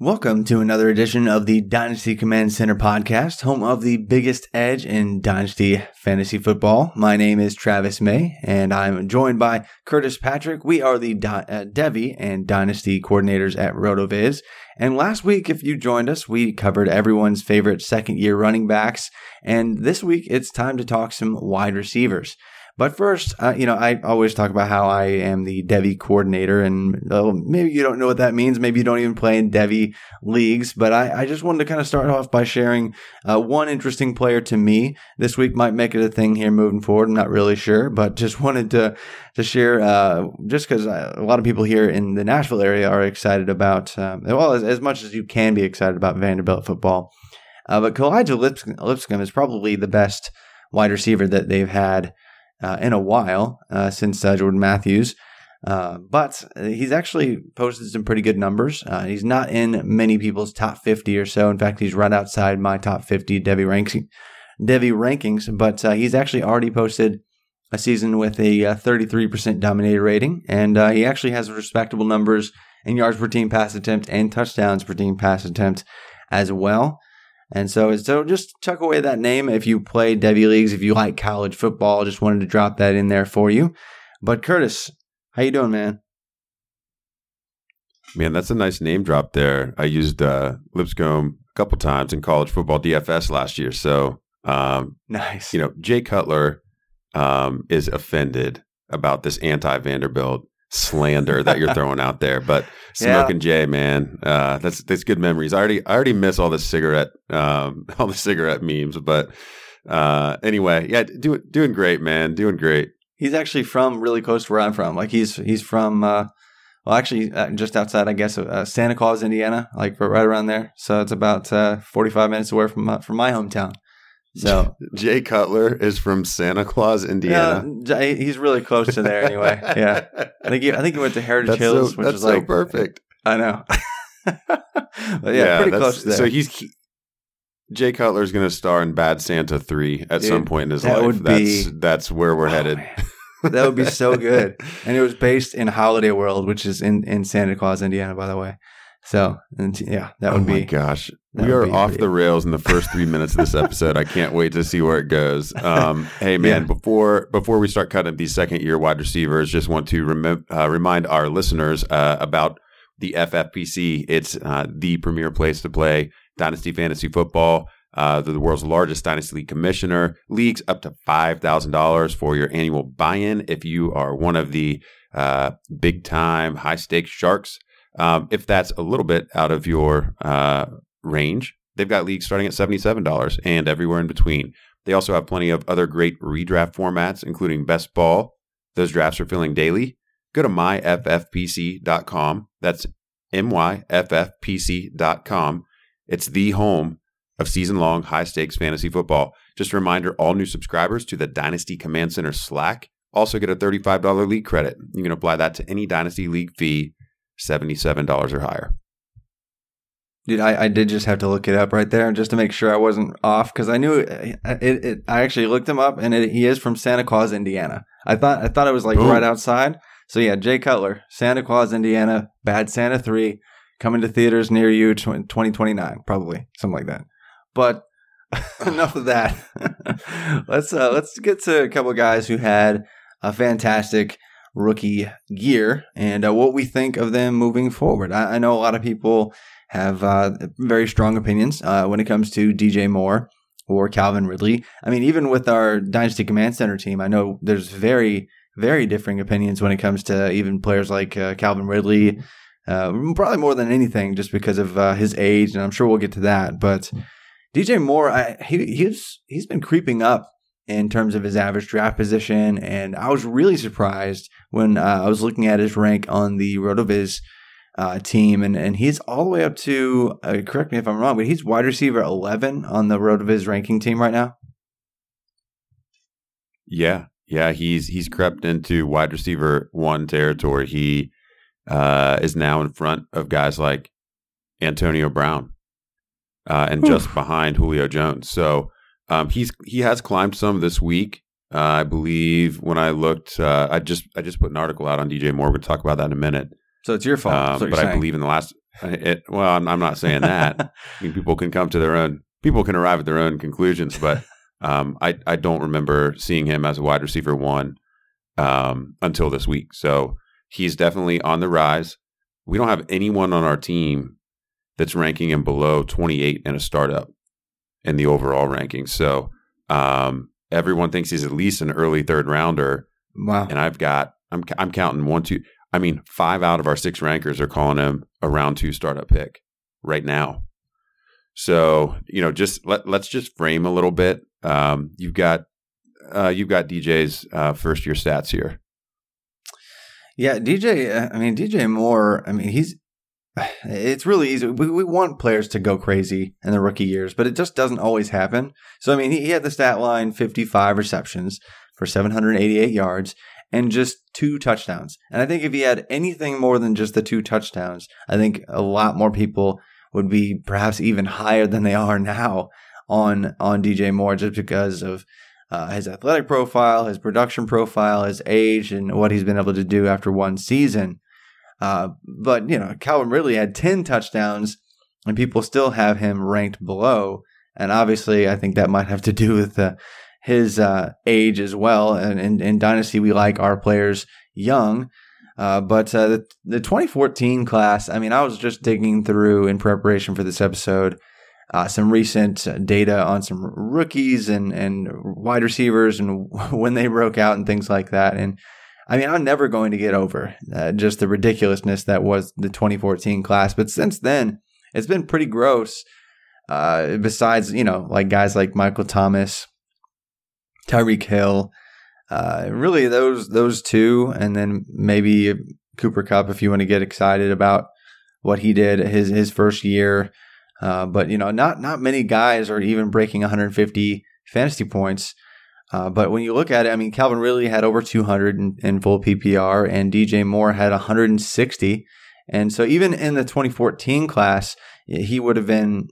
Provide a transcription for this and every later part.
Welcome to another edition of the Dynasty Command Center podcast, home of the biggest edge in Dynasty fantasy football. My name is Travis May, and I'm joined by Curtis Patrick. We are the Di- uh, Devy and Dynasty coordinators at RotoViz. And last week, if you joined us, we covered everyone's favorite second year running backs. And this week, it's time to talk some wide receivers. But first, uh, you know, I always talk about how I am the Devy coordinator, and uh, maybe you don't know what that means. Maybe you don't even play in Devy leagues. But I, I just wanted to kind of start off by sharing uh, one interesting player to me this week. Might make it a thing here moving forward. I'm not really sure, but just wanted to to share. Uh, just because uh, a lot of people here in the Nashville area are excited about, um, well, as, as, much as you can be excited about Vanderbilt football. Uh, but Kalija Lipscomb is probably the best wide receiver that they've had in a while uh, since uh, Jordan Matthews. Uh, but he's actually posted some pretty good numbers. Uh, he's not in many people's top 50 or so. In fact, he's right outside my top 50 Devy, ranking, Devy rankings. But uh, he's actually already posted a season with a 33% dominator rating. And he actually has respectable numbers in yards per team pass attempt and touchdowns per team pass attempt as well. And so, so just tuck away that name if you play Devy leagues, if you like college football. Just wanted to drop that in there for you. But Curtis, how you doing, man? Man, that's a nice name drop there. I used uh, Lipscomb a couple times in college football DFS last year. So um, nice. You know, Jay Cutler um, is offended about this anti Vanderbilt slander that you're throwing out there. But smoking yeah. Jay, man, uh, that's that's good memories. I already I already miss all the cigarette um, all the cigarette memes. But uh, anyway, yeah, do, doing great, man, doing great. He's actually from really close to where I'm from. Like he's he's from uh, well, actually uh, just outside, I guess, uh, Santa Claus, Indiana, like right around there. So it's about uh, 45 minutes away from from my hometown. So Jay Cutler is from Santa Claus, Indiana. Yeah, he's really close to there anyway. yeah, I think he, I think he went to Heritage that's Hills, so, which is so like perfect. I know. but yeah, yeah, pretty close to there. So he's he, Jay Cutler is going to star in Bad Santa three at Dude, some point in his that life. Would that's be, that's where we're oh, headed. that would be so good. And it was based in Holiday World, which is in in Santa Claus, Indiana, by the way. So, and yeah, that oh would oh be. gosh, we are off pretty... the rails in the first three minutes of this episode. I can't wait to see where it goes. Um, hey, man, yeah. before before we start cutting these second year wide receivers, just want to rem- uh, remind our listeners uh, about the FFPC. It's uh, the premier place to play dynasty fantasy football. Uh, they're the world's largest dynasty league commissioner. Leagues up to five thousand dollars for your annual buy-in if you are one of the uh, big time high stakes sharks. Um, if that's a little bit out of your uh, range, they've got leagues starting at $77 and everywhere in between. They also have plenty of other great redraft formats, including best ball. Those drafts are filling daily. Go to myffpc.com. That's myffpc.com. It's the home of season long high stakes fantasy football. Just a reminder all new subscribers to the Dynasty Command Center Slack also get a $35 league credit. You can apply that to any Dynasty League fee, $77 or higher. Dude, I, I did just have to look it up right there just to make sure I wasn't off because I knew it, it, it, I actually looked him up and it, he is from Santa Claus, Indiana. I thought I thought it was like Boom. right outside. So yeah, Jay Cutler, Santa Claus, Indiana, Bad Santa Three, coming to theaters near you, twenty twenty nine, probably something like that. But enough of that. let's uh, let's get to a couple guys who had a fantastic rookie year and uh, what we think of them moving forward. I, I know a lot of people have uh, very strong opinions uh, when it comes to DJ Moore or Calvin Ridley. I mean, even with our Dynasty Command Center team, I know there's very, very differing opinions when it comes to even players like uh, Calvin Ridley. Uh, probably more than anything, just because of uh, his age, and I'm sure we'll get to that. But DJ Moore, I, he, he's he's been creeping up in terms of his average draft position, and I was really surprised when uh, I was looking at his rank on the RotoViz uh, team, and and he's all the way up to uh, correct me if I'm wrong, but he's wide receiver 11 on the RotoViz ranking team right now. Yeah, yeah, he's he's crept into wide receiver one territory. He uh, is now in front of guys like Antonio Brown uh, and Oof. just behind Julio Jones. So um, he's he has climbed some this week. Uh, I believe when I looked, uh, I just I just put an article out on DJ Moore. We'll talk about that in a minute. So it's your fault. Um, but I believe in the last. It, well, I'm, I'm, not saying that. I mean, people can come to their own. People can arrive at their own conclusions, but um, I I don't remember seeing him as a wide receiver one um, until this week. So he's definitely on the rise. We don't have anyone on our team that's ranking him below 28 in a startup in the overall rankings. So um, everyone thinks he's at least an early third rounder. Wow. And I've got I'm I'm counting one two I mean, five out of our six rankers are calling him a round two startup pick right now. So you know, just let let's just frame a little bit. Um, you've got uh, you've got DJ's uh, first year stats here. Yeah, DJ. Uh, I mean, DJ Moore. I mean, he's. It's really easy. We, we want players to go crazy in the rookie years, but it just doesn't always happen. So I mean, he, he had the stat line: fifty-five receptions for seven hundred eighty-eight yards, and just two touchdowns. And I think if he had anything more than just the two touchdowns, I think a lot more people would be perhaps even higher than they are now on on DJ Moore just because of uh, his athletic profile, his production profile, his age, and what he's been able to do after one season. Uh, but you know, Calvin Ridley had ten touchdowns, and people still have him ranked below. And obviously, I think that might have to do with the his uh, age as well. And in, Dynasty, we like our players young. Uh, but uh, the, the 2014 class, I mean, I was just digging through in preparation for this episode uh, some recent data on some rookies and, and wide receivers and when they broke out and things like that. And I mean, I'm never going to get over uh, just the ridiculousness that was the 2014 class. But since then, it's been pretty gross. Uh, besides, you know, like guys like Michael Thomas, Tyreek Hill. Uh, really, those those two, and then maybe Cooper Kupp if you want to get excited about what he did his his first year. Uh, but you know, not not many guys are even breaking 150 fantasy points. Uh, but when you look at it, I mean, Calvin really had over 200 in, in, full PPR, and DJ Moore had 160. And so, even in the 2014 class, he would have been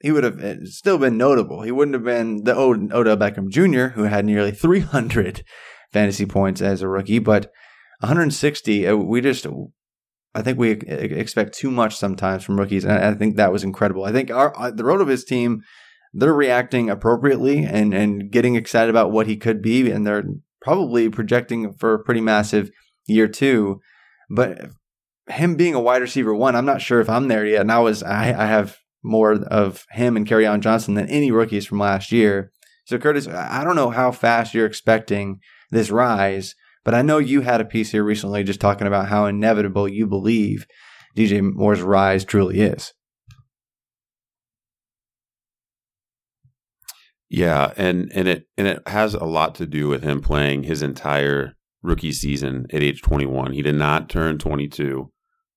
he would have eh, still been notable. He wouldn't have been the Odell Beckham Jr., who had nearly 300 fantasy points as a rookie, but 160. Eh, we just, I think we expect too much sometimes from rookies, and I think that was incredible. I think our uh, the RotoViz team, they're reacting appropriately and and getting excited about what he could be, and they're probably projecting for a pretty massive year two. But him being a wide receiver one, I'm not sure if I'm there yet. And I was, I, I have more of him and Kerryon Johnson than any rookies from last year. So, Curtis, I don't know how fast you're expecting this rise, but I know you had a piece here recently just talking about how inevitable you believe DJ Moore's rise truly is. Yeah, and and it and it has a lot to do with him playing his entire rookie season at age 21. He did not turn 22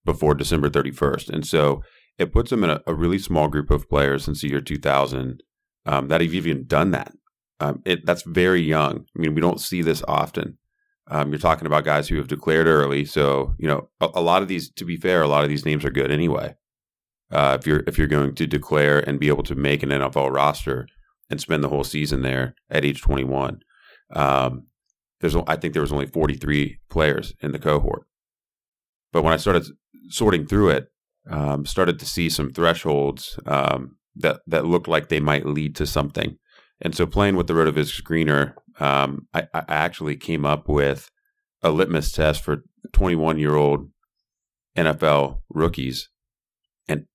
before December 31st, and so it puts him in a, a really small group of players since the year 2000 um, that have even done that. Um, it that's very young. I mean, we don't see this often. Um, you're talking about guys who have declared early, so you know a, a, lot of these. To be fair, a lot of these names are good anyway. Uh, if you're if you're going to declare and be able to make an NFL roster and spend the whole season there at age 21, um, there's I think there was only 43 players in the cohort. But when I started sorting through it, um, started to see some thresholds um, that that looked like they might lead to something. And so playing with the Rotoviz screener, um, I, I, actually came up with a litmus test for 21 year old NFL rookies. And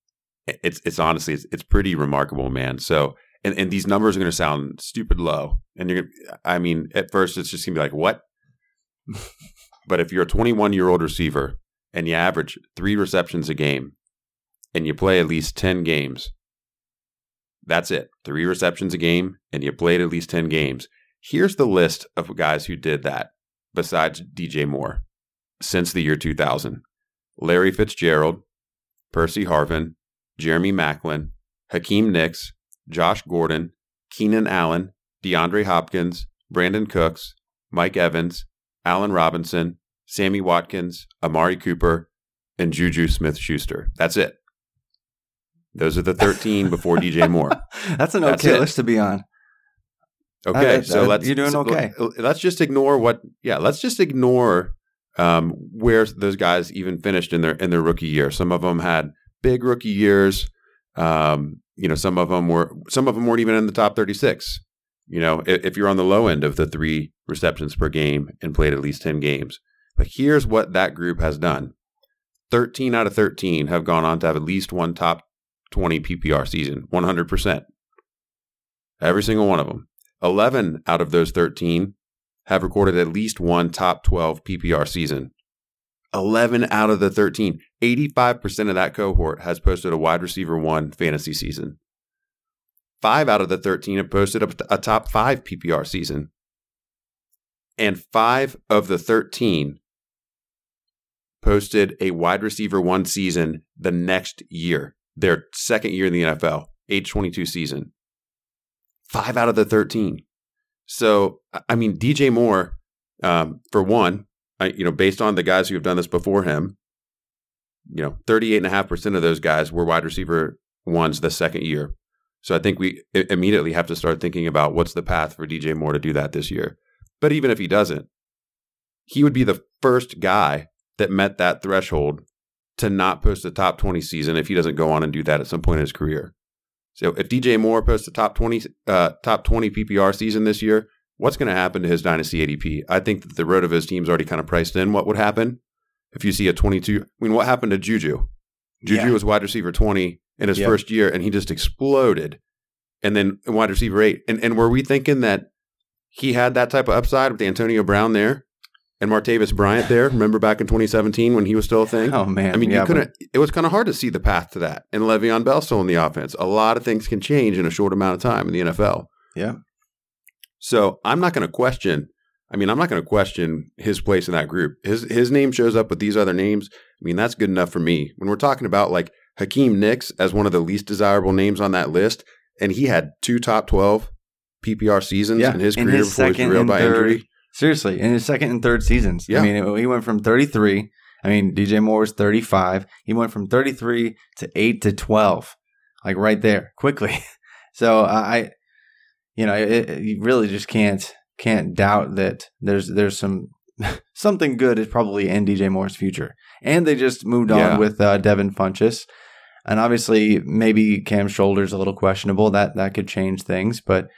it's, it's honestly, it's, it's pretty remarkable, man. So, and, and these numbers are going to sound stupid low. And you're going to, I mean, at first it's just going to be like, what? but if you're a 21 year old receiver and you average three receptions a game and you play at least 10 games, that's it. Three receptions a game, and you played at least 10 games. Here's the list of guys who did that besides DJ Moore since the year 2000 Larry Fitzgerald, Percy Harvin, Jeremy Maclin, Hakeem Nicks, Josh Gordon, Keenan Allen, DeAndre Hopkins, Brandin Cooks, Mike Evans, Allen Robinson, Sammy Watkins, Amari Cooper, and Juju Smith Schuster. That's it. Those are the 13 before DJ Moore. That's an okay That's list to be on. Okay, so let's you're doing okay. Let's just ignore what. Yeah, let's just ignore um, where those guys even finished in their in their rookie year. Some of them had big rookie years. Um, you know, some of them were some of them weren't even in the top 36. You know, if, if you're on the low end of the three receptions per game and played at least 10 games. But here's what that group has done. 13 out of 13 have gone on to have at least one top 20 PPR season, 100%. Every single one of them. 11 out of those 13 have recorded at least one top 12 PPR season. 11 out of the 13. 85% of that cohort has posted a wide receiver one fantasy season. Five out of the 13 have posted a, a top five PPR season. And five of the 13 posted a wide receiver one season the next year their second year in the NFL, age 22 season. Five out of the 13. So, I mean, DJ Moore, um, for one, I, you know, based on the guys who have done this before him, you know, 38.5% of those guys were wide receiver ones the second year. So I think we immediately have to start thinking about what's the path for DJ Moore to do that this year. But even if he doesn't, he would be the first guy that met that threshold to not post a top 20 season if he doesn't go on and do that at some point in his career. So if DJ Moore posts a top 20 uh, top 20 PPR season this year, what's going to happen to his dynasty ADP? I think that the Rotoviz team's already kind of priced in what would happen if you see a 22. I mean, what happened to Juju? Juju yeah. was wide receiver 20 in his first year, and he just exploded. And then wide receiver eight. And and were we thinking that he had that type of upside with Antonio Brown there? And Martavis Bryant there. Remember back in 2017 when he was still a thing? Oh man! I mean, yeah, you couldn't. But... It was kind of hard to see the path to that. And Le'Veon Bell still in the offense. A lot of things can change in a short amount of time in the NFL. Yeah. So I'm not going to question. I mean, I'm not going to question his place in that group. His his name shows up with these other names. I mean, that's good enough for me. When we're talking about like Hakeem Nicks as one of the least desirable names on that list, and he had two top 12 PPR seasons yeah. in his career his before he was derailed by injury. Seriously, in his second and third seasons. Yeah. I mean, he went from 33. I mean, DJ Moore was 35. He went from 33 to 8 to 12, like right there, quickly. so I, you know, it, it, you really just can't can't doubt that there's there's some something good is probably in DJ Moore's future. And they just moved on yeah. with uh, Devin Funchess. And obviously, maybe Cam's shoulder is a little questionable. That that could change things, but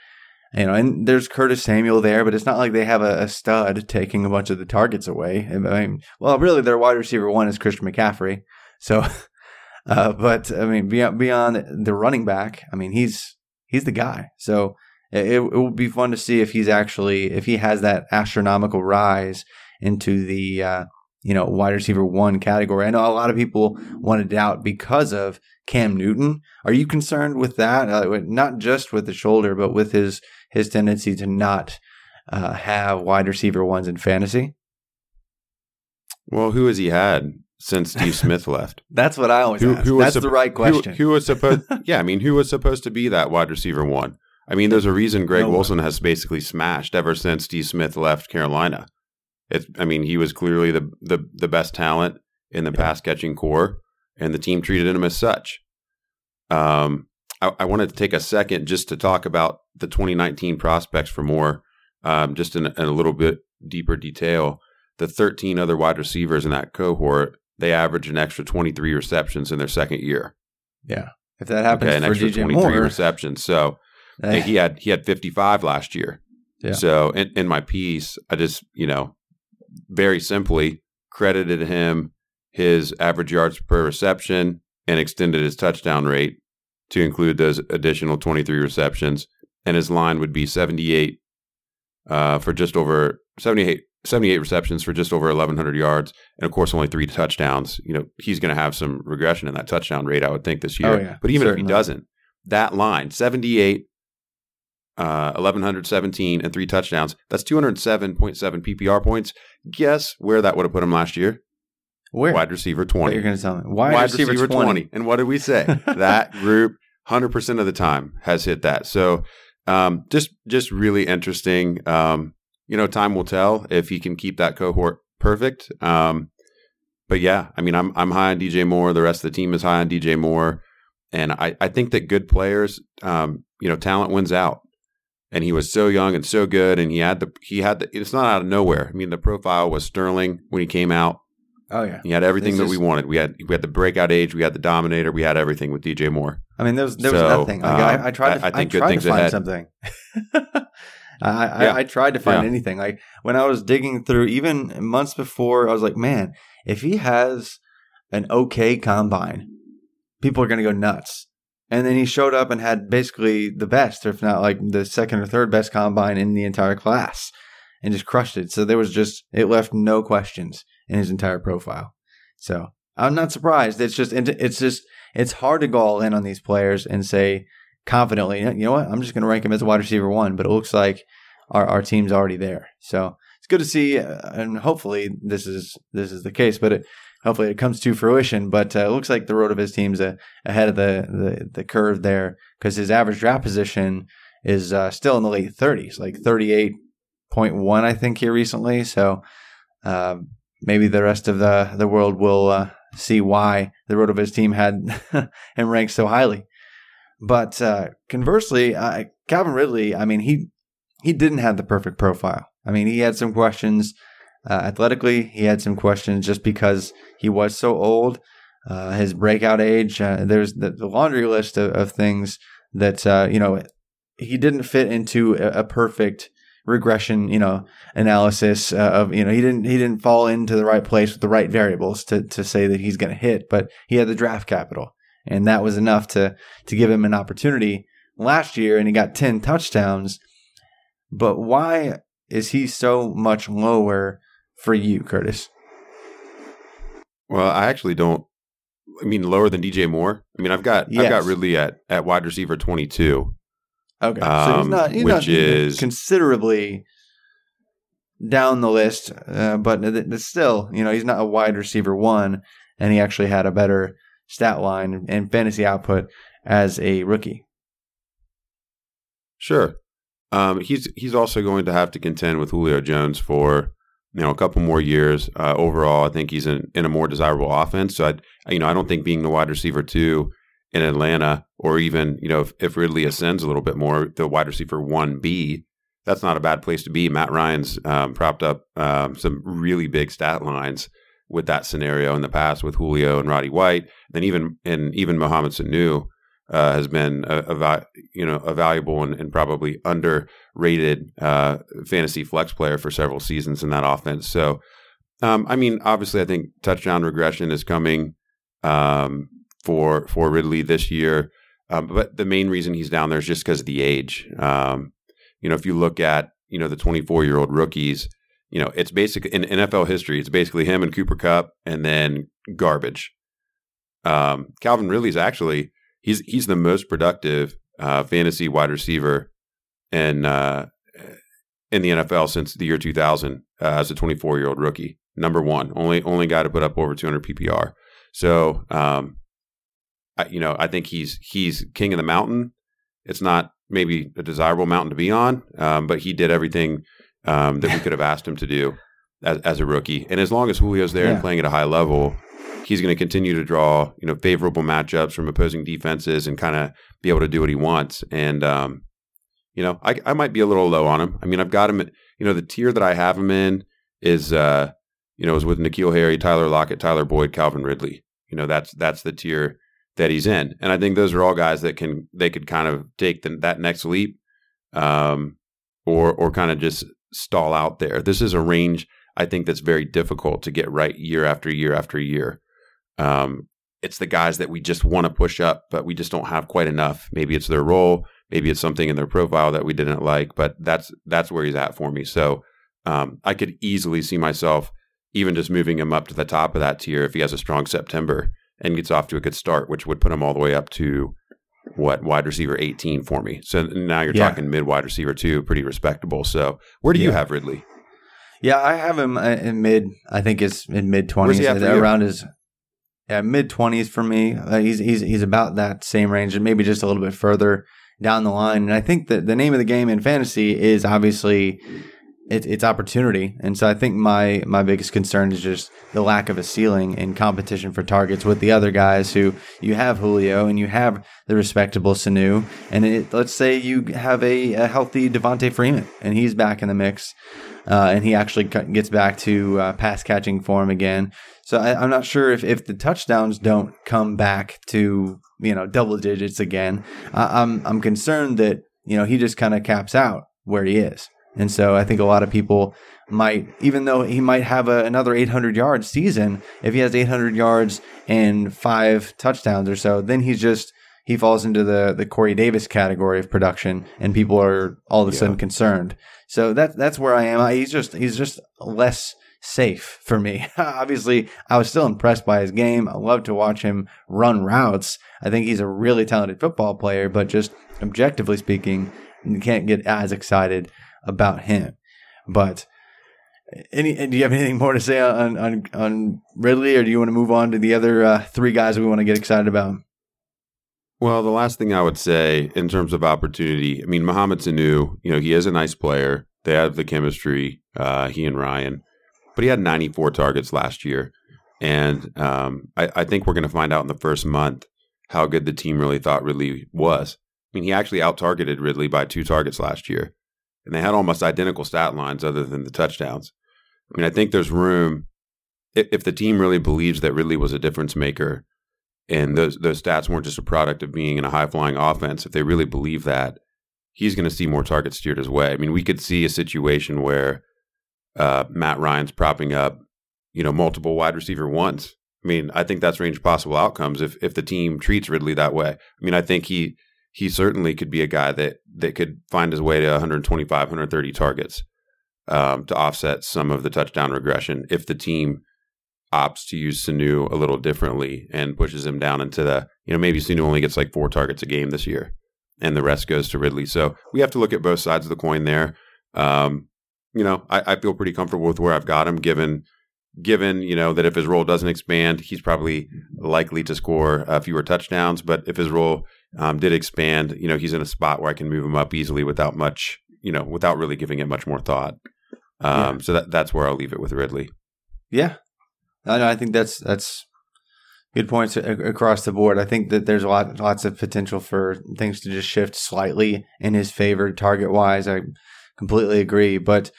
you know, and there's Curtis Samuel there, but it's not like they have a, a stud taking a bunch of the targets away. I mean, well, really, their wide receiver one is Christian McCaffrey. So, uh, but I mean, beyond, beyond the running back, I mean, he's he's the guy. So it, it will be fun to see if he's actually if he has that astronomical rise into the uh, you know, wide receiver one category. I know a lot of people wanted it out because of Cam Newton. Are you concerned with that? Uh, not just with the shoulder, but with his his tendency to not uh, have wide receiver ones in fantasy? Well, who has he had since Steve Smith left? That's what I always who, ask. Who That's the right question. Who, who was supposed? yeah, I mean, who was supposed to be that wide receiver one? I mean, there's a reason Greg no Wilson has basically smashed ever since Steve Smith left Carolina. It's, I mean, he was clearly the the, the best talent in the yeah. pass catching corps, and the team treated him as such. Um, I, I, wanted to take a second just to talk about the 2019 prospects for Moore, um, just in, in a little bit deeper detail. The 13 other wide receivers in that cohort, they averaged an extra 23 receptions in their second year. Yeah, if that happens, okay, an extra DJ 23 Moore, receptions. So eh. he had he had 55 last year. Yeah. So in, in my piece, I just you know very simply credited him his average yards per reception and extended his touchdown rate to include those additional 23 receptions. And his line would be 78 uh, for just over 78, 78 receptions for just over 1,100 yards. And of course, only three touchdowns. You know, he's going to have some regression in that touchdown rate, I would think, this year. Oh, yeah. But even Certainly. if he doesn't, that line, 78, uh, 1,117, and three touchdowns, that's 207.7 PPR points. Guess where that would have put him last year? Where? Wide receiver 20. You're going to tell me. Wide, Wide receiver, receiver 20. 20. And what did we say? that group 100% of the time has hit that. So um, just just really interesting. Um, you know, time will tell if he can keep that cohort perfect. Um, but yeah, I mean, I'm I'm high on DJ Moore. The rest of the team is high on DJ Moore, and I I think that good players, um, you know, talent wins out. And he was so young and so good, and he had the he had the. It's not out of nowhere. I mean, the profile was sterling when he came out. Oh yeah, he had everything that we wanted. We had we had the breakout age, we had the dominator, we had everything with DJ Moore. I mean, there was there was so, nothing. Like, I, I, um, tried. To, I, I think I tried to find ahead. something. I, yeah. I, tried to find yeah. anything. Like when I was digging through, even months before, I was like, man, if he has an okay combine, people are going to go nuts. And then he showed up and had basically the best, if not like the second or third best combine in the entire class, and just crushed it. So there was just it left no questions in his entire profile. So I'm not surprised. It's just it's just it's hard to go all in on these players and say confidently, you know what, I'm just going to rank him as a wide receiver one. But it looks like our our team's already there. So it's good to see, uh, and hopefully this is this is the case. But it, hopefully it comes to fruition. But uh, it looks like the RotoViz team's uh, ahead of the, the the curve there because his average draft position is uh, still in the late 30s, like 38.1, I think, here recently. So. Um, maybe the rest of the, the world will uh, see why the RotoViz team had him ranked so highly. But uh, conversely, uh, Calvin Ridley, I mean, he he didn't have the perfect profile. I mean, he had some questions uh, athletically. He had some questions just because he was so old. Uh, his breakout age. Uh, there's the, the, laundry list of, of things that you know he didn't fit into a, a perfect regression, you know, analysis uh, of, you know, he didn't, he didn't fall into the right place with the right variables to, to say that he's going to hit, but he had the draft capital and that was enough to, to give him an opportunity last year and he got 10 touchdowns. But why is he so much lower for you, Curtis? Well, I actually don't. I mean, lower than DJ Moore. I mean, I've got yes. I've got Ridley at at wide receiver twenty two. Okay, um, so he's um, not he's which not is considerably down the list, uh, but it's still you know he's not a wide receiver one, and he actually had a better stat line and fantasy output as a rookie. Sure, um, he's he's also going to have to contend with Julio Jones for you know a couple more years. Uh, overall, I think he's in, in a more desirable offense. So I you know I don't think being the wide receiver two in Atlanta, or even you know if, if Ridley ascends a little bit more, the wide receiver one B, that's not a bad place to be. Matt Ryan's um, propped up um, some really big stat lines with that scenario in the past with Julio and Roddy White. Then even and even Mohamed Sanu uh, has been a, a, you know a valuable and, and probably underrated uh, fantasy flex player for several seasons in that offense. So, um, I mean, obviously, I think touchdown regression is coming. Um, for for Ridley this year. Um, but the main reason he's down there is just because of the age. Um, you know, if you look at you know the 24 year old rookies, you know, it's basically in NFL history, it's basically him and Cooper Kupp, and then garbage. Um, Calvin Ridley's actually he's he's the most productive uh, fantasy wide receiver in uh, in the NFL since the year 2000 uh, as a 24 year old rookie. Number one, only only guy to put up over 200 PPR. So, um, I, you know, I think he's he's king of the mountain. It's not maybe a desirable mountain to be on, um, but he did everything um, that we could have asked him to do as, as, a rookie. And as long as Julio's there yeah. and playing at a high level, he's going to continue to draw you know favorable matchups from opposing defenses and kind of be able to do what he wants. And um, you know, I, I might be a little low on him. I mean, I've got him. At, you know, the tier that I have him in is uh, you know is with N'Keal Harry, Tyler Lockett, Tyler Boyd, Calvin Ridley. You know, that's that's the tier that he's in, and I think those are all guys that can they could kind of take the, that next leap, um, or or kind of just stall out there. This is a range I think that's very difficult to get right year after year after year. Um, it's the guys that we just want to push up, but we just don't have quite enough. Maybe it's their role, maybe it's something in their profile that we didn't like, but that's that's where he's at for me. So um, I could easily see myself even just moving him up to the top of that tier if he has a strong September and gets off to a good start, which would put him all the way up to what wide receiver 18 for me. So now you're yeah. talking mid wide receiver two, pretty respectable. So where do yeah. you have Ridley? Yeah, I have him uh, in mid. I think it's in mid twenties, around his yeah mid twenties for me. Uh, he's he's he's about that same range, and maybe just a little bit further down the line. And I think that the name of the game in fantasy is obviously it, it's opportunity. And so I think my my biggest concern is just the lack of a ceiling in competition for targets with the other guys who you have Julio and you have the respectable Sanu. And it, let's say you have a, a healthy Devonta Freeman and he's back in the mix. Uh, and he actually gets back to uh, pass catching form again. So I, am not sure if, if the touchdowns don't come back to you know double digits again. I, I'm I'm concerned that you know he just kind of caps out where he is. And so I think a lot of people might, even though he might have a, another 800 yard season, if he has 800 yards and five touchdowns or so, then he's just he falls into the the Corey Davis category of production, and people are all of a sudden concerned. So that that's where I am. He's just he's just less safe for me. Obviously, I was still impressed by his game. I love to watch him run routes. I think he's a really talented football player, but just objectively speaking, you can't get as excited about him. But any, do you have anything more to say on on on Ridley, or do you want to move on to the other uh, three guys we want to get excited about? Well, the last thing I would say in terms of opportunity, I mean, Mohamed Sanu, you know, he is a nice player. They have the chemistry, uh, he and Ryan, but he had 94 targets last year. And um, I, I, think we're going to find out in the first month how good the team really thought Ridley was. I mean, he actually out targeted Ridley by two targets last year and they had almost identical stat lines other than the touchdowns. I mean, I think there's room if, if the team really believes that Ridley was a difference maker and those those stats weren't just a product of being in a high flying offense, if they really believe that, he's going to see more targets steered his way. I mean, we could see a situation where uh, Matt Ryan's propping up, you know, multiple wide receiver ones. I mean, I think that's range of possible outcomes if if the team treats Ridley that way. I mean, I think he he certainly could be a guy that that could find his way to 125, 130 targets um, to offset some of the touchdown regression if the team opts to use Sanu a little differently and pushes him down into the you know maybe Sanu only gets like four targets a game this year and the rest goes to Ridley. So we have to look at both sides of the coin there. Um, you know, I, I feel pretty comfortable with where I've got him given given you know that if his role doesn't expand, he's probably likely to score uh, fewer touchdowns. But if his role um, did expand, you know, he's in a spot where I can move him up easily without much, you know, without really giving it much more thought. Um, yeah. So that that's where I'll leave it with Ridley. Yeah, I, I think that's that's good points across the board. I think that there's a lot lots of potential for things to just shift slightly in his favor target wise. I completely agree, but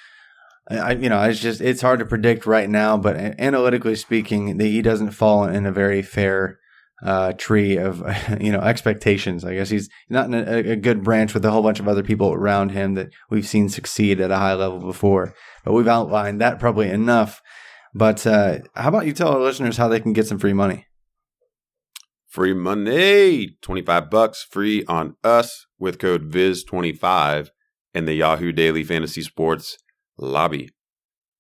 I, you know, it's just it's hard to predict right now. But analytically speaking, the, he doesn't fall in a very fair uh, tree of you know expectations. I guess he's not in a, a, good branch with a whole bunch of other people around him that we've seen succeed at a high level before. But we've outlined that probably enough. But uh, how about you tell our listeners how they can get some free money? Free money, twenty five bucks free on us with code Viz twenty five in the Yahoo Daily Fantasy Sports lobby.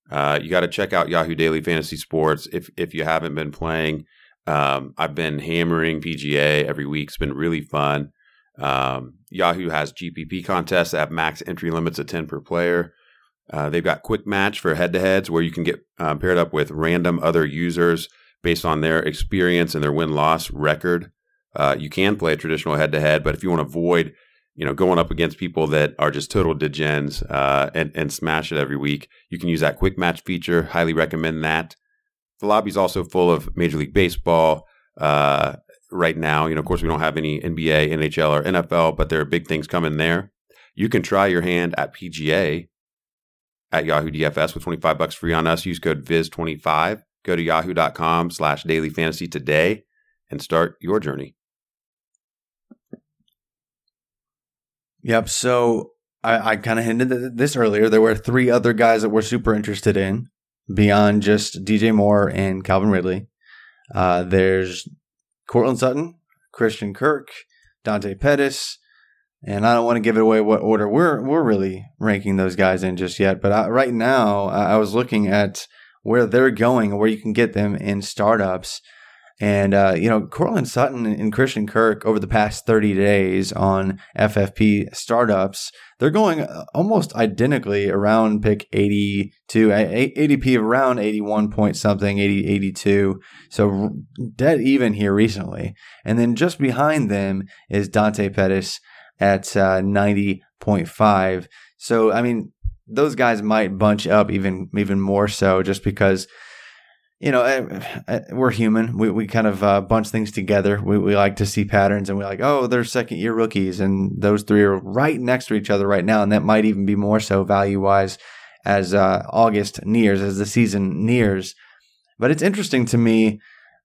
Uh, you got to check out Yahoo Daily Fantasy Sports if if you haven't been playing. Um, I've been hammering PGA every week. It's been really fun. Um, Yahoo has GPP contests that have max entry limits of 10 per player. Uh, they've got quick match for head to heads where you can get uh, paired up with random other users based on their experience and their win loss record. Uh, you can play a traditional head to head, but if you want to avoid, you know, going up against people that are just total degens uh, and and smash it every week, you can use that quick match feature. Highly recommend that. The lobby is also full of Major League Baseball. Uh, right now, you know, of course, we don't have any NBA, NHL, or NFL, but there are big things coming there. You can try your hand at PGA at Yahoo DFS with 25 bucks free on us. Use code VIZ25. Go to yahoo.com slash daily fantasy today and start your journey. Yep. So I, I kind of hinted at this earlier. There were three other guys that we're super interested in beyond just DJ Moore and Calvin Ridley. Uh, there's Courtland Sutton, Christian Kirk, Dante Pettis, and I don't want to give it away what order we're we're really ranking those guys in just yet. But I, right now, I was looking at where they're going and where you can get them in startups. And, uh, you know, Courtland Sutton and Christian Kirk over the past 30 days on FFP startups, they're going uh, almost identically around pick 82, ADP around 81 point something, 80, 82. So dead even here recently. And then just behind them is Dante Pettis at uh, 90.5. So, I mean, those guys might bunch up even even more so just because you know, eh, eh, we're human. We we kind of uh, bunch things together. We we like to see patterns, and we're like, oh, they're second year rookies, and those three are right next to each other right now, and that might even be more so value wise as uh, August nears, as the season nears. But it's interesting to me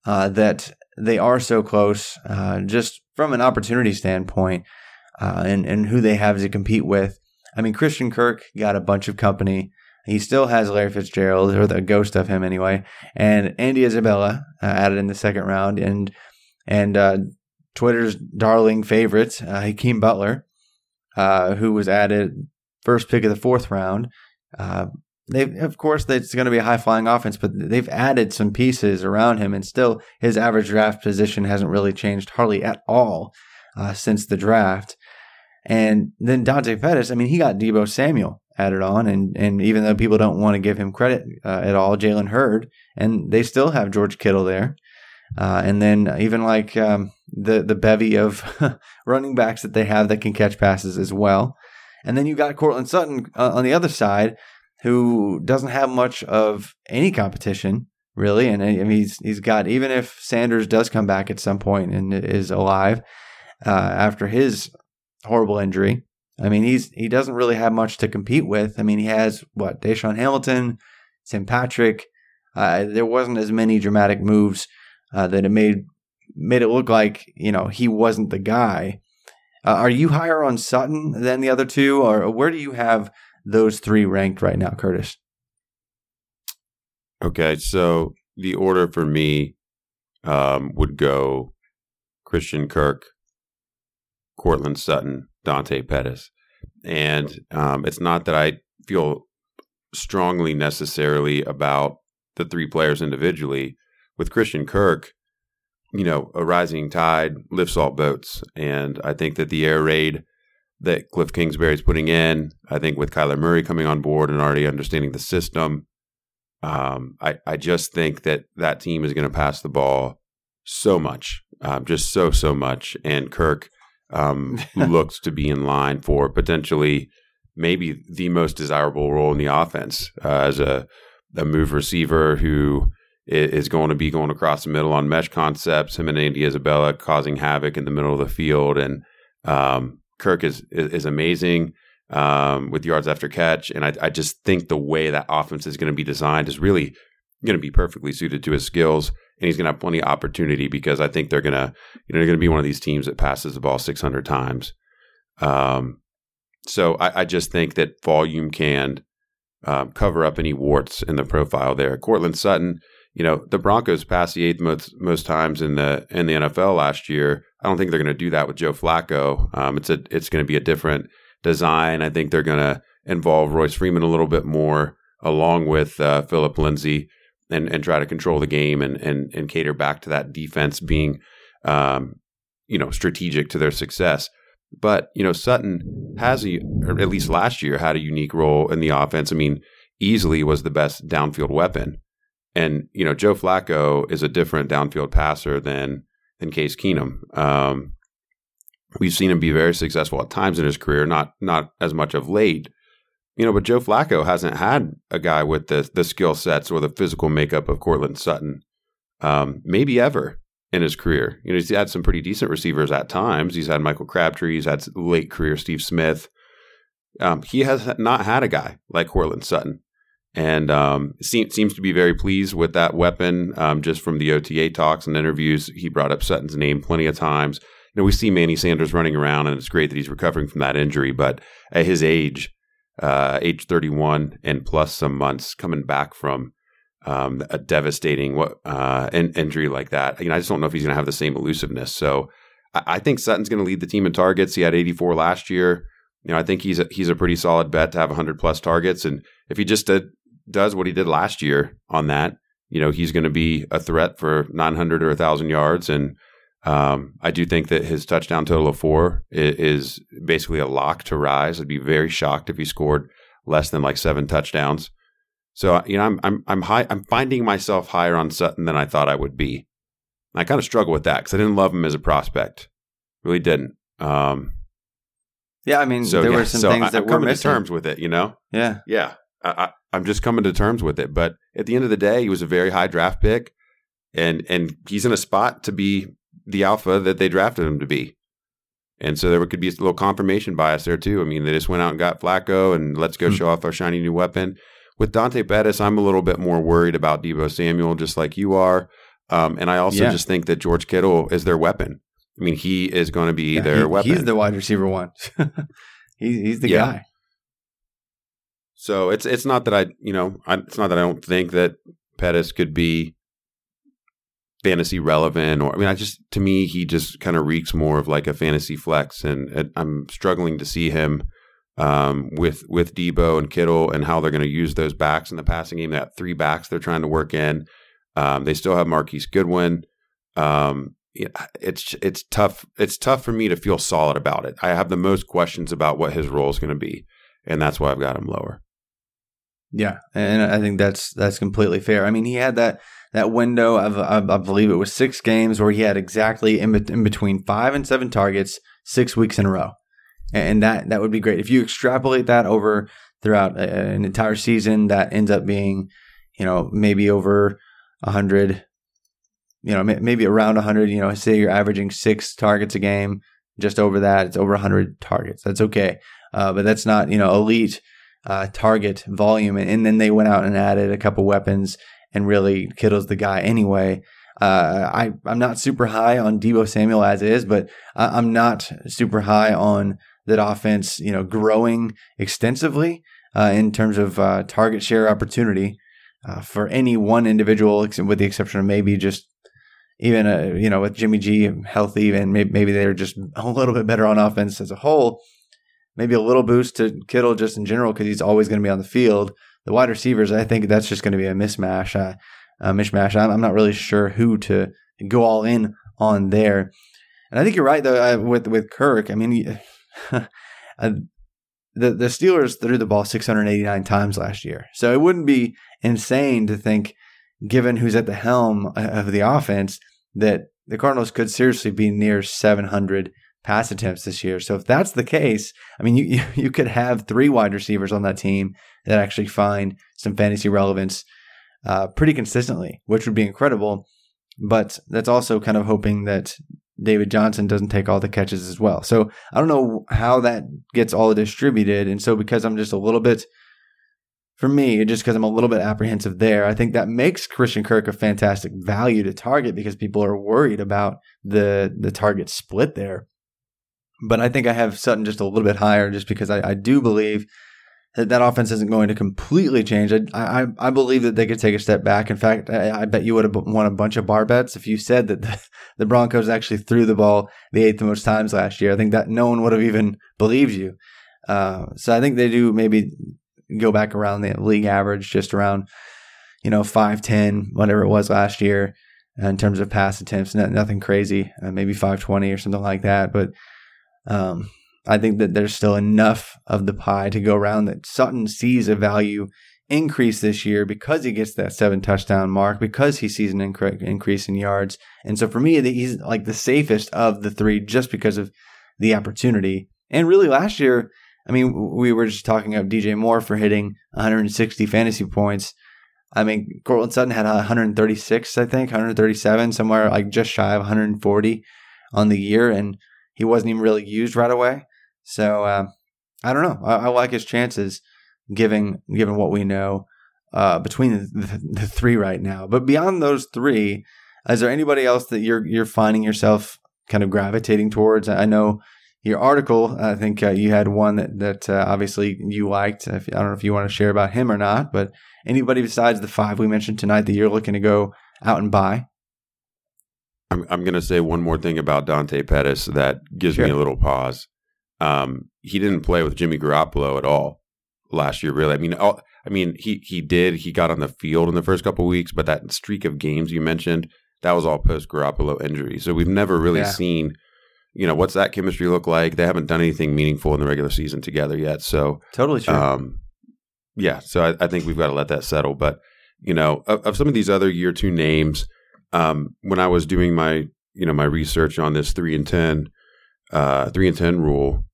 uh, that they are so close, uh, just from an opportunity standpoint, uh, and and who they have to compete with. I mean, Christian Kirk got a bunch of company. He still has Larry Fitzgerald, or the ghost of him anyway, and Andy Isabella uh, added in the second round, and and uh, Twitter's darling favorite, uh, Hakeem Butler, uh, who was added first pick of the fourth round. Uh, they of course it's going to be a high flying offense, but they've added some pieces around him, and still his average draft position hasn't really changed hardly at all uh, since the draft. And then Dante Pettis, I mean, he got Deebo Samuel added on, and and even though people don't want to give him credit uh, at all, Jalen Hurd, and they still have George Kittle there, uh, and then even like um, the the bevy of running backs that they have that can catch passes as well, and then you got Courtland Sutton uh, on the other side, who doesn't have much of any competition really, and I mean he's he's got even if Sanders does come back at some point and is alive uh, after his horrible injury. I mean, he's he doesn't really have much to compete with. I mean, he has what DaeSean Hamilton, Tim Patrick. Uh, there wasn't as many dramatic moves uh, that it made made it look like you know he wasn't the guy. Uh, are you higher on Sutton than the other two, or where do you have those three ranked right now, Curtis? Okay, so the order for me um, would go Christian Kirk, Courtland Sutton, Dante Pettis. And um, it's not that I feel strongly necessarily about the three players individually. With Christian Kirk, you know, a rising tide lifts all boats. And I think that the air raid that Cliff Kingsbury is putting in, I think with Kyler Murray coming on board and already understanding the system, um, I, I just think that that team is going to pass the ball so much, um, just so, so much. And Kirk um, looks to be in line for potentially maybe the most desirable role in the offense uh, as a, a move receiver who is going to be going across the middle on mesh concepts. Him and Andy Isabella causing havoc in the middle of the field, and um, Kirk is is, amazing um, with yards after catch. And I, I just think the way that offense is going to be designed is really going to be perfectly suited to his skills and he's going to have plenty of opportunity because I think they're going to, you know, they're going to be one of these teams that passes the ball 600 times. Um, so I, I just think that volume can um, cover up any warts in the profile there. Courtland Sutton, you know, the Broncos passed the eighth most most times in the in the NFL last year. I don't think they're going to do that with Joe Flacco. Um, it's a it's going to be a different design. I think they're going to involve Royce Freeman a little bit more along with uh, Phillip Lindsay and and try to control the game and and and cater back to that defense being um, you know strategic to their success. But you know Sutton has a or at least last year had a unique role in the offense. I mean, easily was the best downfield weapon. And you know Joe Flacco is a different downfield passer than than Case Keenum. Um, we've seen him be very successful at times in his career, not not as much of late. You know, but Joe Flacco hasn't had a guy with the the skill sets or the physical makeup of Courtland Sutton, um, maybe ever in his career. You know, he's had some pretty decent receivers at times. He's had Michael Crabtree. He's had late career Steve Smith. Um, he has not had a guy like Courtland Sutton, and um, seems seems to be very pleased with that weapon. Um, just from the OTA talks and interviews, he brought up Sutton's name plenty of times. You know, we see Manny Sanders running around, and it's great that he's recovering from that injury. But at his age, uh, age 31 and plus some months, coming back from um, a devastating what uh, in, injury like that, you know, I just don't know if he's going to have the same elusiveness. So I, I think Sutton's going to lead the team in targets. He had 84 last year. You know, I think he's a, he's a pretty solid bet to have 100 plus targets, and if he just did, does what he did last year on that, you know, he's going to be a threat for 900 or 1,000 yards and um, I do think that his touchdown total of four is, is, basically a lock to rise. I'd be very shocked if he scored less than like seven touchdowns. So you know, I'm I'm I'm high. I'm finding myself higher on Sutton than I thought I would be. And I kind of struggle with that because I didn't love him as a prospect. Really didn't. Um, yeah, I mean, so, there yeah, were some so things I, that I'm were coming missing. to terms with it. You know. Yeah. Yeah. I, I, I'm just coming to terms with it. But at the end of the day, he was a very high draft pick, and and he's in a spot to be the alpha that they drafted him to be. And so there could be a little confirmation bias there too. I mean, they just went out and got Flacco and let's go hmm. show off our shiny new weapon. With Dante Pettis, I'm a little bit more worried about Deebo Samuel, just like you are. Um, and I also yeah. just think that George Kittle is their weapon. I mean, he is going to be yeah, their he, weapon. He's the wide receiver one. he, he's the yeah. guy. So it's it's not that I you know I, it's not that I don't think that Pettis could be fantasy relevant or I mean I just to me he just kind of reeks more of like a fantasy flex and it, I'm struggling to see him um, with with Deebo and Kittle and how they're going to use those backs in the passing game that three backs they're trying to work in. Um, they still have Marquise Goodwin. Um, it's it's tough it's tough for me to feel solid about it. I have the most questions about what his role is going to be and that's why I've got him lower yeah and I think that's that's completely fair I mean he had that that window of, I believe it was six games where he had exactly in, in between five and seven targets six weeks in a row, and that that would be great if you extrapolate that over throughout an entire season. That ends up being, you know, maybe over a hundred, you know, maybe around a hundred. You know, say you're averaging six targets a game, just over that, it's over a hundred targets. That's okay, uh, but that's not you know elite. Uh, target volume, and, and then they went out and added a couple weapons and really Kittle's the guy anyway. Uh, I I'm not super high on Deebo Samuel as is, but I'm not super high on that offense. You know, growing extensively uh, in terms of uh, target share opportunity uh, for any one individual, with the exception of maybe just even uh, you know with Jimmy G healthy and maybe, maybe they're just a little bit better on offense as a whole. Maybe a little boost to Kittle just in general because he's always going to be on the field the wide receivers, I think that's just going to be a mismatch. Uh, a. I'm, I'm, not really sure who to go all in on there. And I think you're right though uh, with with Kirk. I mean, uh, the the Steelers threw the ball 689 times last year, so it wouldn't be insane to think, given who's at the helm uh, of the offense, that the Cardinals could seriously be near 700 pass attempts this year. So if that's the case, I mean, you, you could have three wide receivers on that team that actually find some fantasy relevance uh, pretty consistently, which would be incredible. But that's also kind of hoping that David Johnson doesn't take all the catches as well. So I don't know how that gets all distributed. And so because I'm just a little bit, for me, just because I'm a little bit apprehensive there, I think that makes Christian Kirk a fantastic value to target because people are worried about the the target split there. But I think I have Sutton just a little bit higher just because I, I do believe that that offense isn't going to completely change. I, I, I believe that they could take a step back. In fact, I, I, bet you would have won a bunch of bar bets if you said that the, the Broncos actually threw the ball the eighth most times last year. I think that no one would have even believed you. Uh, so I think they do maybe go back around the league average, just around, you know, 5'10, whatever it was last year in terms of pass attempts. nothing crazy, uh, maybe 520 or something like that. But um, I think that there's still enough of the pie to go around that Sutton sees a value increase this year because he gets that seven touchdown mark, because he sees an inc- increase in yards. And so for me, he's like the safest of the three just because of the opportunity. And really last year, I mean, we were just talking about DJ Moore for hitting 160 fantasy points. I mean, Courtland Sutton had 136, I think, 137, somewhere like just shy of 140 on the year, and he wasn't even really used right away. So uh, I don't know. I, I, like his chances, given given what we know uh, between the, the, three right now. But beyond those three, is there anybody else that you're you're finding yourself kind of gravitating towards? I know your article. I think uh, you had one that that uh, obviously you liked. I don't know if you want to share about him or not, but anybody besides the five we mentioned tonight that you're looking to go out and buy. I'm I'm going to say one more thing about Dante Pettis that gives sure. me a little pause. Um, he didn't play with Jimmy Garoppolo at all last year. Really, I mean, all, I mean, he he did. He got on the field in the first couple weeks, but that streak of games you mentioned, that was all post Garoppolo injury. So we've never really yeah. seen, you know, what's that chemistry look like? They haven't done anything meaningful in the regular season together yet. So totally true. Um, yeah, so I, I, think we've got to let that settle. But you know, of, of some of these other year two names, um, when I was doing my you know my research on this three and ten uh, three and ten rule,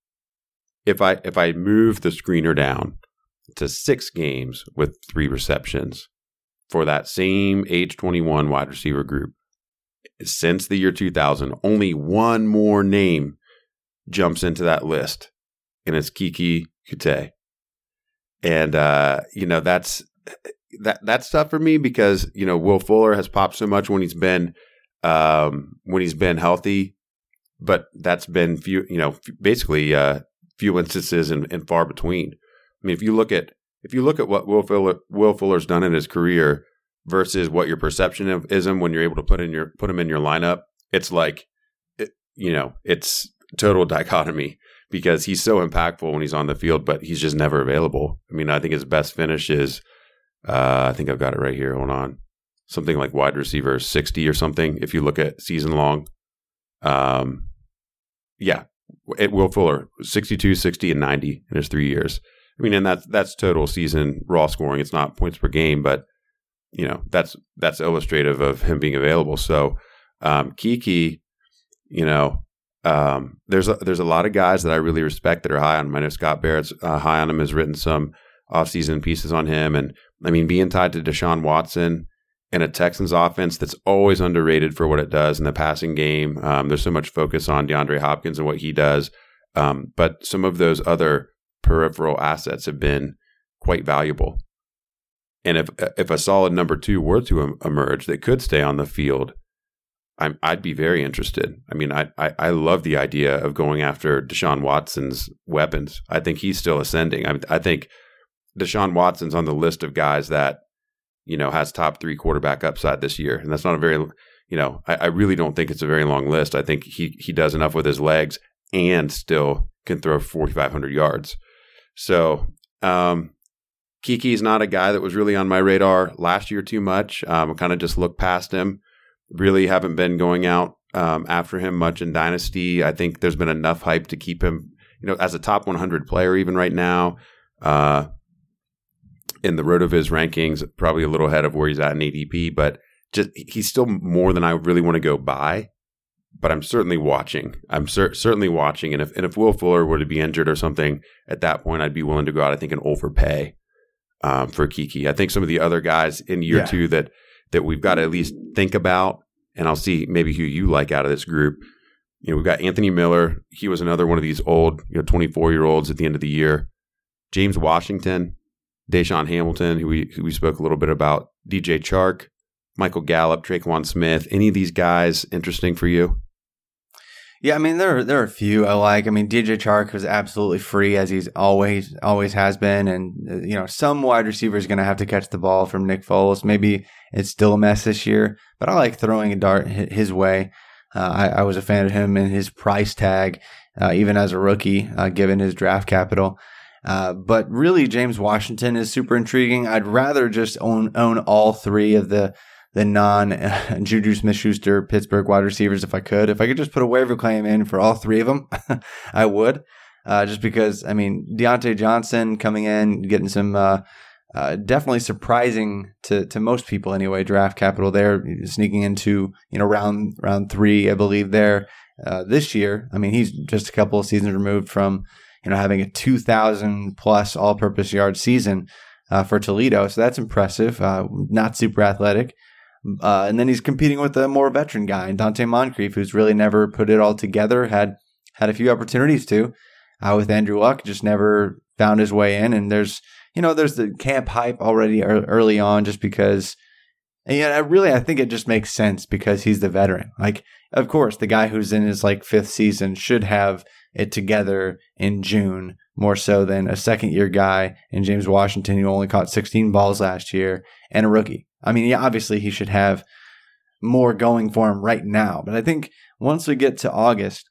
if I if I move the screener down to six games with three receptions for that same age twenty one wide receiver group since the year two thousand, only one more name jumps into that list, and it's Keke Coutee. And uh, you know that's that that's tough for me because you know Will Fuller has popped so much when he's been um, when he's been healthy but that's been few, you know, basically uh, few instances and, and, far between. I mean, if you look at if you look at what Will Fuller Will Fuller's done in his career versus what your perception of is when you're able to put in your put him in your lineup, it's like, it, you know, it's total dichotomy because he's so impactful when he's on the field, but he's just never available. I mean, I think his best finish is, uh, I think I've got it right here. Hold on, something like wide receiver sixty or something. If you look at season long, um, yeah, it, Will Fuller, 62, 60, and 90 in his three years. I mean, and that's that's total season raw scoring. It's not points per game, but you know that's that's illustrative of him being available. So um, Keke, you know, um, there's a, there's a lot of guys that I really respect that are high on him. I know Scott Barrett's uh, high on him, has written some offseason pieces on him, and I mean, being tied to Deshaun Watson in a Texans offense that's always underrated for what it does in the passing game. Um, there's so much focus on DeAndre Hopkins and what he does, um, but some of those other peripheral assets have been quite valuable. And if if a solid number two were to emerge that could stay on the field, i would be very interested. I mean, I, I, I love the idea of going after Deshaun Watson's weapons. I think he's still ascending. I, I think Deshaun Watson's on the list of guys that you know, has top three quarterback upside this year. And that's not a very, you know, I, I really don't think it's a very long list. I think he, he does enough with his legs and still can throw 4,500 yards. So, um, Keke's not a guy that was really on my radar last year too much. Um, kind of just looked past him. Really haven't been going out um, after him much in Dynasty. I think there's been enough hype to keep him, you know, as a top 100 player even right now. Uh, in the RotoViz rankings, probably a little ahead of where he's at in ADP, but just he's still more than I really want to go buy. But I'm certainly watching. I'm cer- certainly watching, and if and if Will Fuller were to be injured or something at that point, I'd be willing to go out. I think and overpay um, for Keke. I think some of the other guys in year yeah. two that that we've got to at least think about, and I'll see maybe who you like out of this group. You know, we've got Anthony Miller. He was another one of these old, you know, 24 year olds at the end of the year. James Washington, DaeSean Hamilton, who we who we spoke a little bit about, DJ Chark, Michael Gallup, Tre'Quan Smith. Any of these guys interesting for you? Yeah, I mean there are, there are a few I like. I mean DJ Chark was absolutely free as he's always always has been, and uh, you know some wide receiver is going to have to catch the ball from Nick Foles. Maybe it's still a mess this year, but I like throwing a dart his way. Uh, I, I, was a fan of him and his price tag, uh, even as a rookie, uh, given his draft capital. Uh, but really, James Washington is super intriguing. I'd rather just own own all three of the the non Juju Smith Schuster Pittsburgh wide receivers if I could. If I could just put a waiver claim in for all three of them, I would. Uh, just because, I mean, Diontae Johnson coming in, getting some uh, uh, definitely surprising to, to most people anyway. Draft capital there, sneaking into you know round round three, I believe there this year. I mean, he's just a couple of seasons removed from you know having a 2,000 plus all-purpose yard season uh, for Toledo, so that's impressive. Uh, not super athletic. Uh, and then he's competing with a more veteran guy, Donte Moncrief, who's really never put it all together. Had had a few opportunities to, uh, with Andrew Luck, just never found his way in. And there's you know there's the camp hype already early on, just because. And yeah, really, I think it just makes sense because he's the veteran. Like, of course, the guy who's in his like fifth season should have it together in June more so than a second year guy in James Washington who only caught 16 balls last year and a rookie. I mean, yeah, obviously he should have more going for him right now. But I think once we get to August,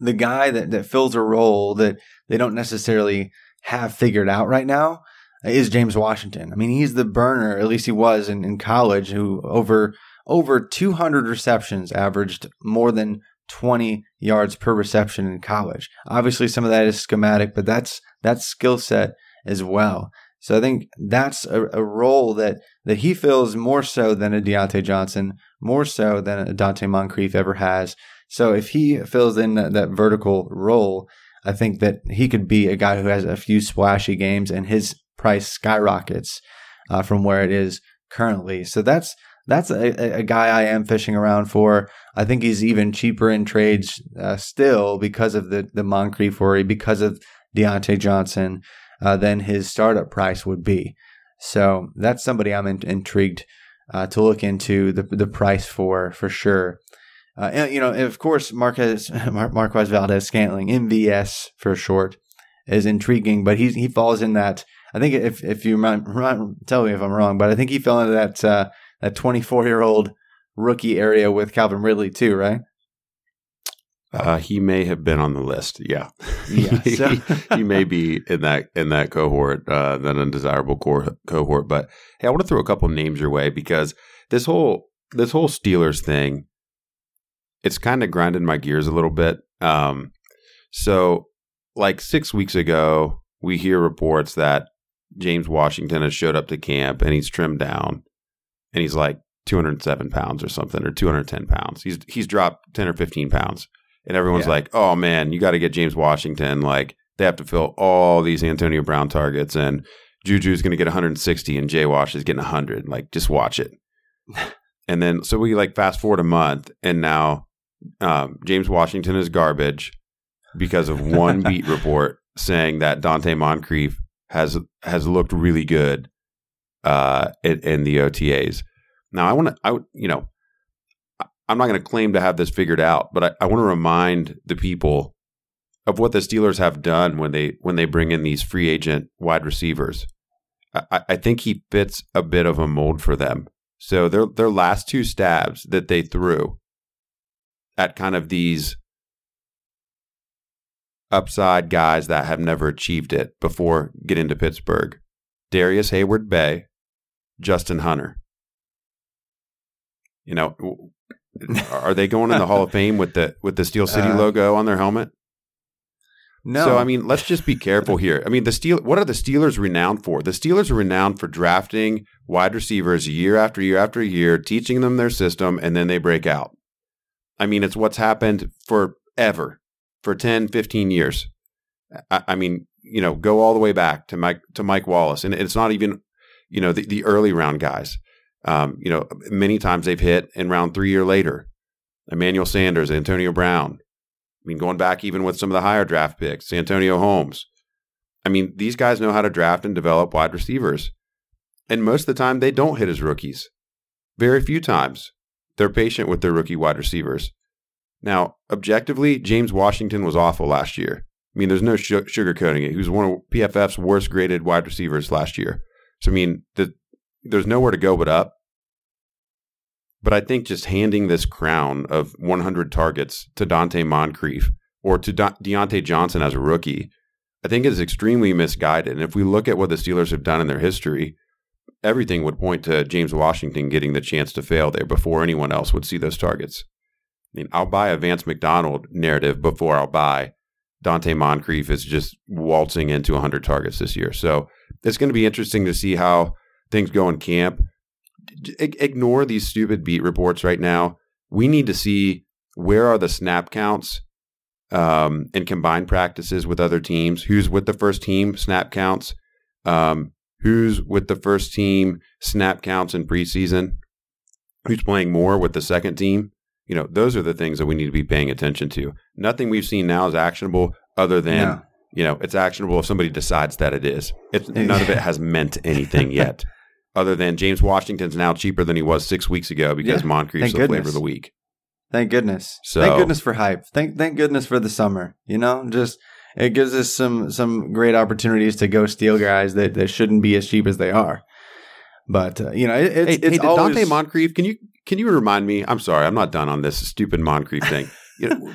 the guy that, that fills a role that they don't necessarily have figured out right now is James Washington. I mean, he's the burner, at least he was in, in college, who over over 200 receptions averaged more than 20 yards per reception in college. Obviously, some of that is schematic, but that's that skill set as well. So I think that's a, a, role that that he fills more so than a Diontae Johnson, more so than a Donte Moncrief ever has. So if he fills in that, that vertical role, I think that he could be a guy who has a few splashy games and his price skyrockets uh, from where it is currently. So that's that's a, a, guy I am fishing around for. I think he's even cheaper in trades uh, still because of the the Moncrief worry, because of Diontae Johnson uh, than his startup price would be. So that's somebody I'm in, intrigued uh, to look into the the price for for sure. Uh, and, you know, of course, Marquez Mar- Marquez Valdes Scantling MVS for short is intriguing, but he he falls in that. I think if if you remind, tell me if I'm wrong, but I think he fell into that that 24 year old rookie area with Calvin Ridley too, right? Uh, he may have been on the list. Yeah, yeah. So. he, he, may be in that in that cohort, uh, that undesirable core, cohort. But hey, I want to throw a couple names your way because this whole this whole Steelers thing, it's kind of grinding my gears a little bit. Um, so, like six weeks ago, we hear reports that James Washington has showed up to camp and he's trimmed down, and he's like 207 pounds or something, or 210 pounds. He's he's dropped 10 or 15 pounds and everyone's yeah. like, "Oh man, you got to get James Washington." Like they have to fill all these Antonio Brown targets, and Juju's going to get 160, and Jay Wash is getting 100. Like, just watch it. and then so we like fast forward a month, and now um, James Washington is garbage because of one beat report saying that Donte Moncrief has has looked really good uh, in, the OTAs. Now I want to, I you know, I'm not going to claim to have this figured out, but I, I want to remind the people of what the Steelers have done when they when they bring in these free agent wide receivers. I, I think he fits a bit of a mold for them. So their their last two stabs that they threw at kind of these upside guys that have never achieved it before getting to Pittsburgh. Darius Heyward-Bey, Justin Hunter. You know, are they going in the Hall of Fame with the with the Steel City uh, logo on their helmet? No. So I mean, let's just be careful here. I mean, the Steel. What are the Steelers renowned for? The Steelers are renowned for drafting wide receivers year after year after year, teaching them their system, and then they break out. I mean, it's what's happened forever, for 10, 15 years. I, I mean, you know, go all the way back to Mike to Mike Wallace, and it's not even, you know, the, the early round guys. Um, you know, many times they've hit in round three or later. Emmanuel Sanders, Antonio Brown. I mean, going back even with some of the higher draft picks, Antonio Holmes. I mean, these guys know how to draft and develop wide receivers. And most of the time, they don't hit as rookies. Very few times. They're patient with their rookie wide receivers. Now, objectively, James Washington was awful last year. I mean, there's no sh- sugarcoating it. He was one of PFF's worst graded wide receivers last year. So, I mean, the, there's nowhere to go but up. But I think just handing this crown of 100 targets to Donte Moncrief or to De- Diontae Johnson as a rookie I think is extremely misguided. And if we look at what the Steelers have done in their history, everything would point to James Washington getting the chance to fail there before anyone else would see those targets. I mean, I'll buy a Vance McDonald narrative before I'll buy Donte Moncrief is just waltzing into 100 targets this year. So it's going to be interesting to see how things go in camp. I- ignore these stupid beat reports right now. We need to see where are the snap counts um, in combined practices with other teams. Who's with the first team snap counts? Um, who's with the first team snap counts in preseason? Who's playing more with the second team? You know, those are the things that we need to be paying attention to. Nothing we've seen now is actionable other than, No. You know, it's actionable if somebody decides that it is. It's, none of it has meant anything yet. Other than James Washington's now cheaper than he was six weeks ago because Yeah, Moncrief's the flavor of the week. Thank goodness. So- thank goodness for hype. Thank thank goodness for the summer. You know, just it gives us some some great opportunities to go steal guys that, that shouldn't be as cheap as they are. But uh, you know, it, it's Hey, it's hey always Donte Moncrief? Can you can you remind me? I'm sorry, I'm not done on this stupid Moncrief thing. You know,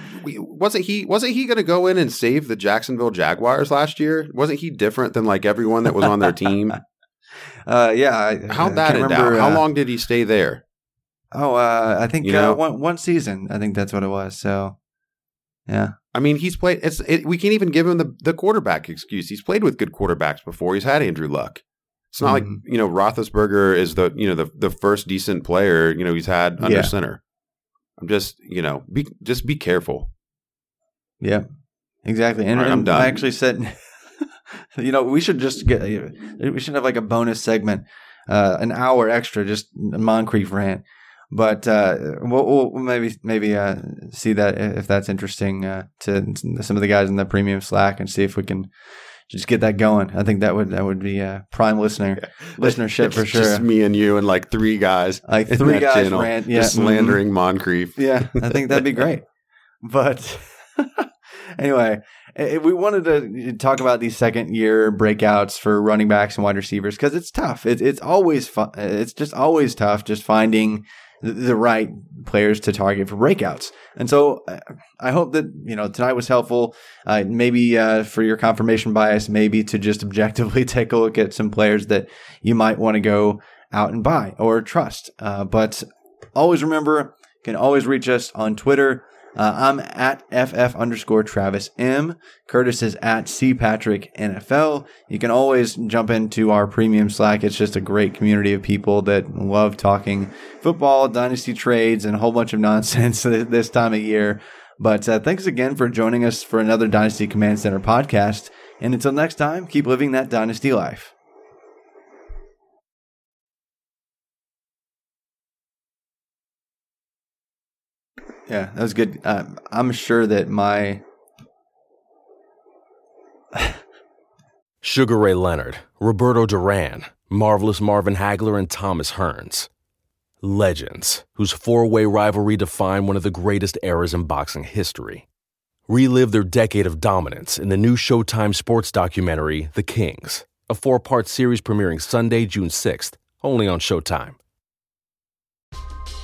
wasn't he wasn't he going to go in and save the Jacksonville Jaguars last year? Wasn't he different than like everyone that was on their team? uh, yeah. I, How that end out? How uh, long did he stay there? Oh, uh, I think You know? uh, one one season. I think that's what it was. So, yeah, I mean, he's played. It's it, we can't even give him the the quarterback excuse. He's played with good quarterbacks before. He's had Andrew Luck. It's not like Mhm. you know Roethlisberger is the you know the the first decent player you know he's had under Yeah. center. I'm just you know be just be careful. yeah, exactly. And, right, I'm done. I actually said, you know, we should just get we should have like a bonus segment, uh, an hour extra, just a Moncrief rant. But uh, we'll, we'll maybe maybe uh, see that if that's interesting uh, to some of the guys in the premium Slack and see if we can just get that going. I think that would that would be uh, prime listener listenership for sure. Just me and you and like three guys, Like three guys channel, rant, yeah, just mhm. Moncrief. Yeah, I think that'd be great. But anyway, we wanted to talk about these second year breakouts for running backs and wide receivers because it's tough. It, it's always fun. It's just always tough just finding the, right players to target for breakouts. And so uh, I hope that, you know, tonight was helpful. Uh, maybe uh, for your confirmation bias, maybe to just objectively take a look at some players that you might want to go out and buy or trust. Uh, but always remember, you can always reach us on Twitter. Uh, I'm at FF underscore Travis M. Curtis is at C Patrick NFL. You can always jump into our premium Slack. It's just a great community of people that love talking football, dynasty trades, and a whole bunch of nonsense this time of year. But uh, thanks again for joining us for another Dynasty Command Center podcast. And until next time, keep living that dynasty life. Yeah, that was good. Uh, I'm sure that my Sugar Ray Leonard, Roberto Duran, Marvelous Marvin Hagler, and Thomas Hearns. Legends, whose four way rivalry defined one of the greatest eras in boxing history. Relive their decade of dominance in the new Showtime sports documentary, The Kings, a four part series premiering Sunday, June 6th, only on Showtime.